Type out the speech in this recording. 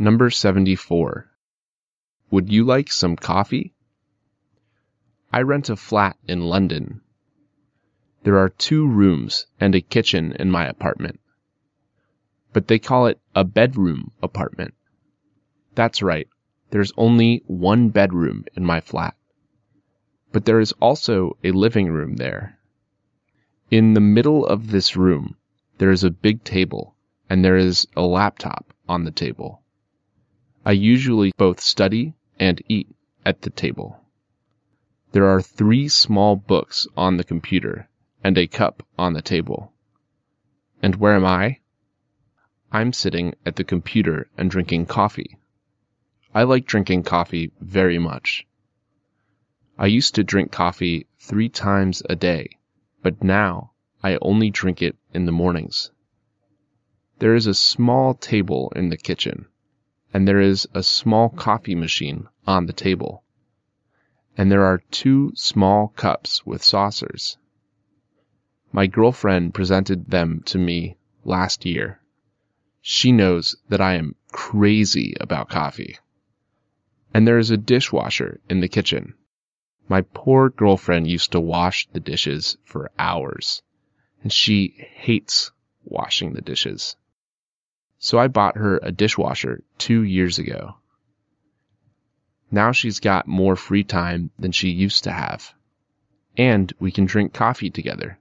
Number 74. Would you like some coffee? I rent a flat in London. There are two rooms and a kitchen in my apartment. But they call it a bedroom apartment. That's right, there's only one bedroom in my flat. But there is also a living room there. In the middle of this room, there is a big table and there is a laptop on the table. I usually both study and eat at the table. There are three small books on the computer and a cup on the table. And where am I? I'm sitting at the computer and drinking coffee. I like drinking coffee very much. I used to drink coffee three times a day, but now I only drink it in the mornings. There is a small table in the kitchen, and there is a small coffee machine on the table. And there are two small cups with saucers. My girlfriend presented them to me last year. She knows that I am crazy about coffee. And there is a dishwasher in the kitchen. My poor girlfriend used to wash the dishes for hours, and she hates washing the dishes. So I bought her a dishwasher two years ago. Now she's got more free time than she used to have. And we can drink coffee together.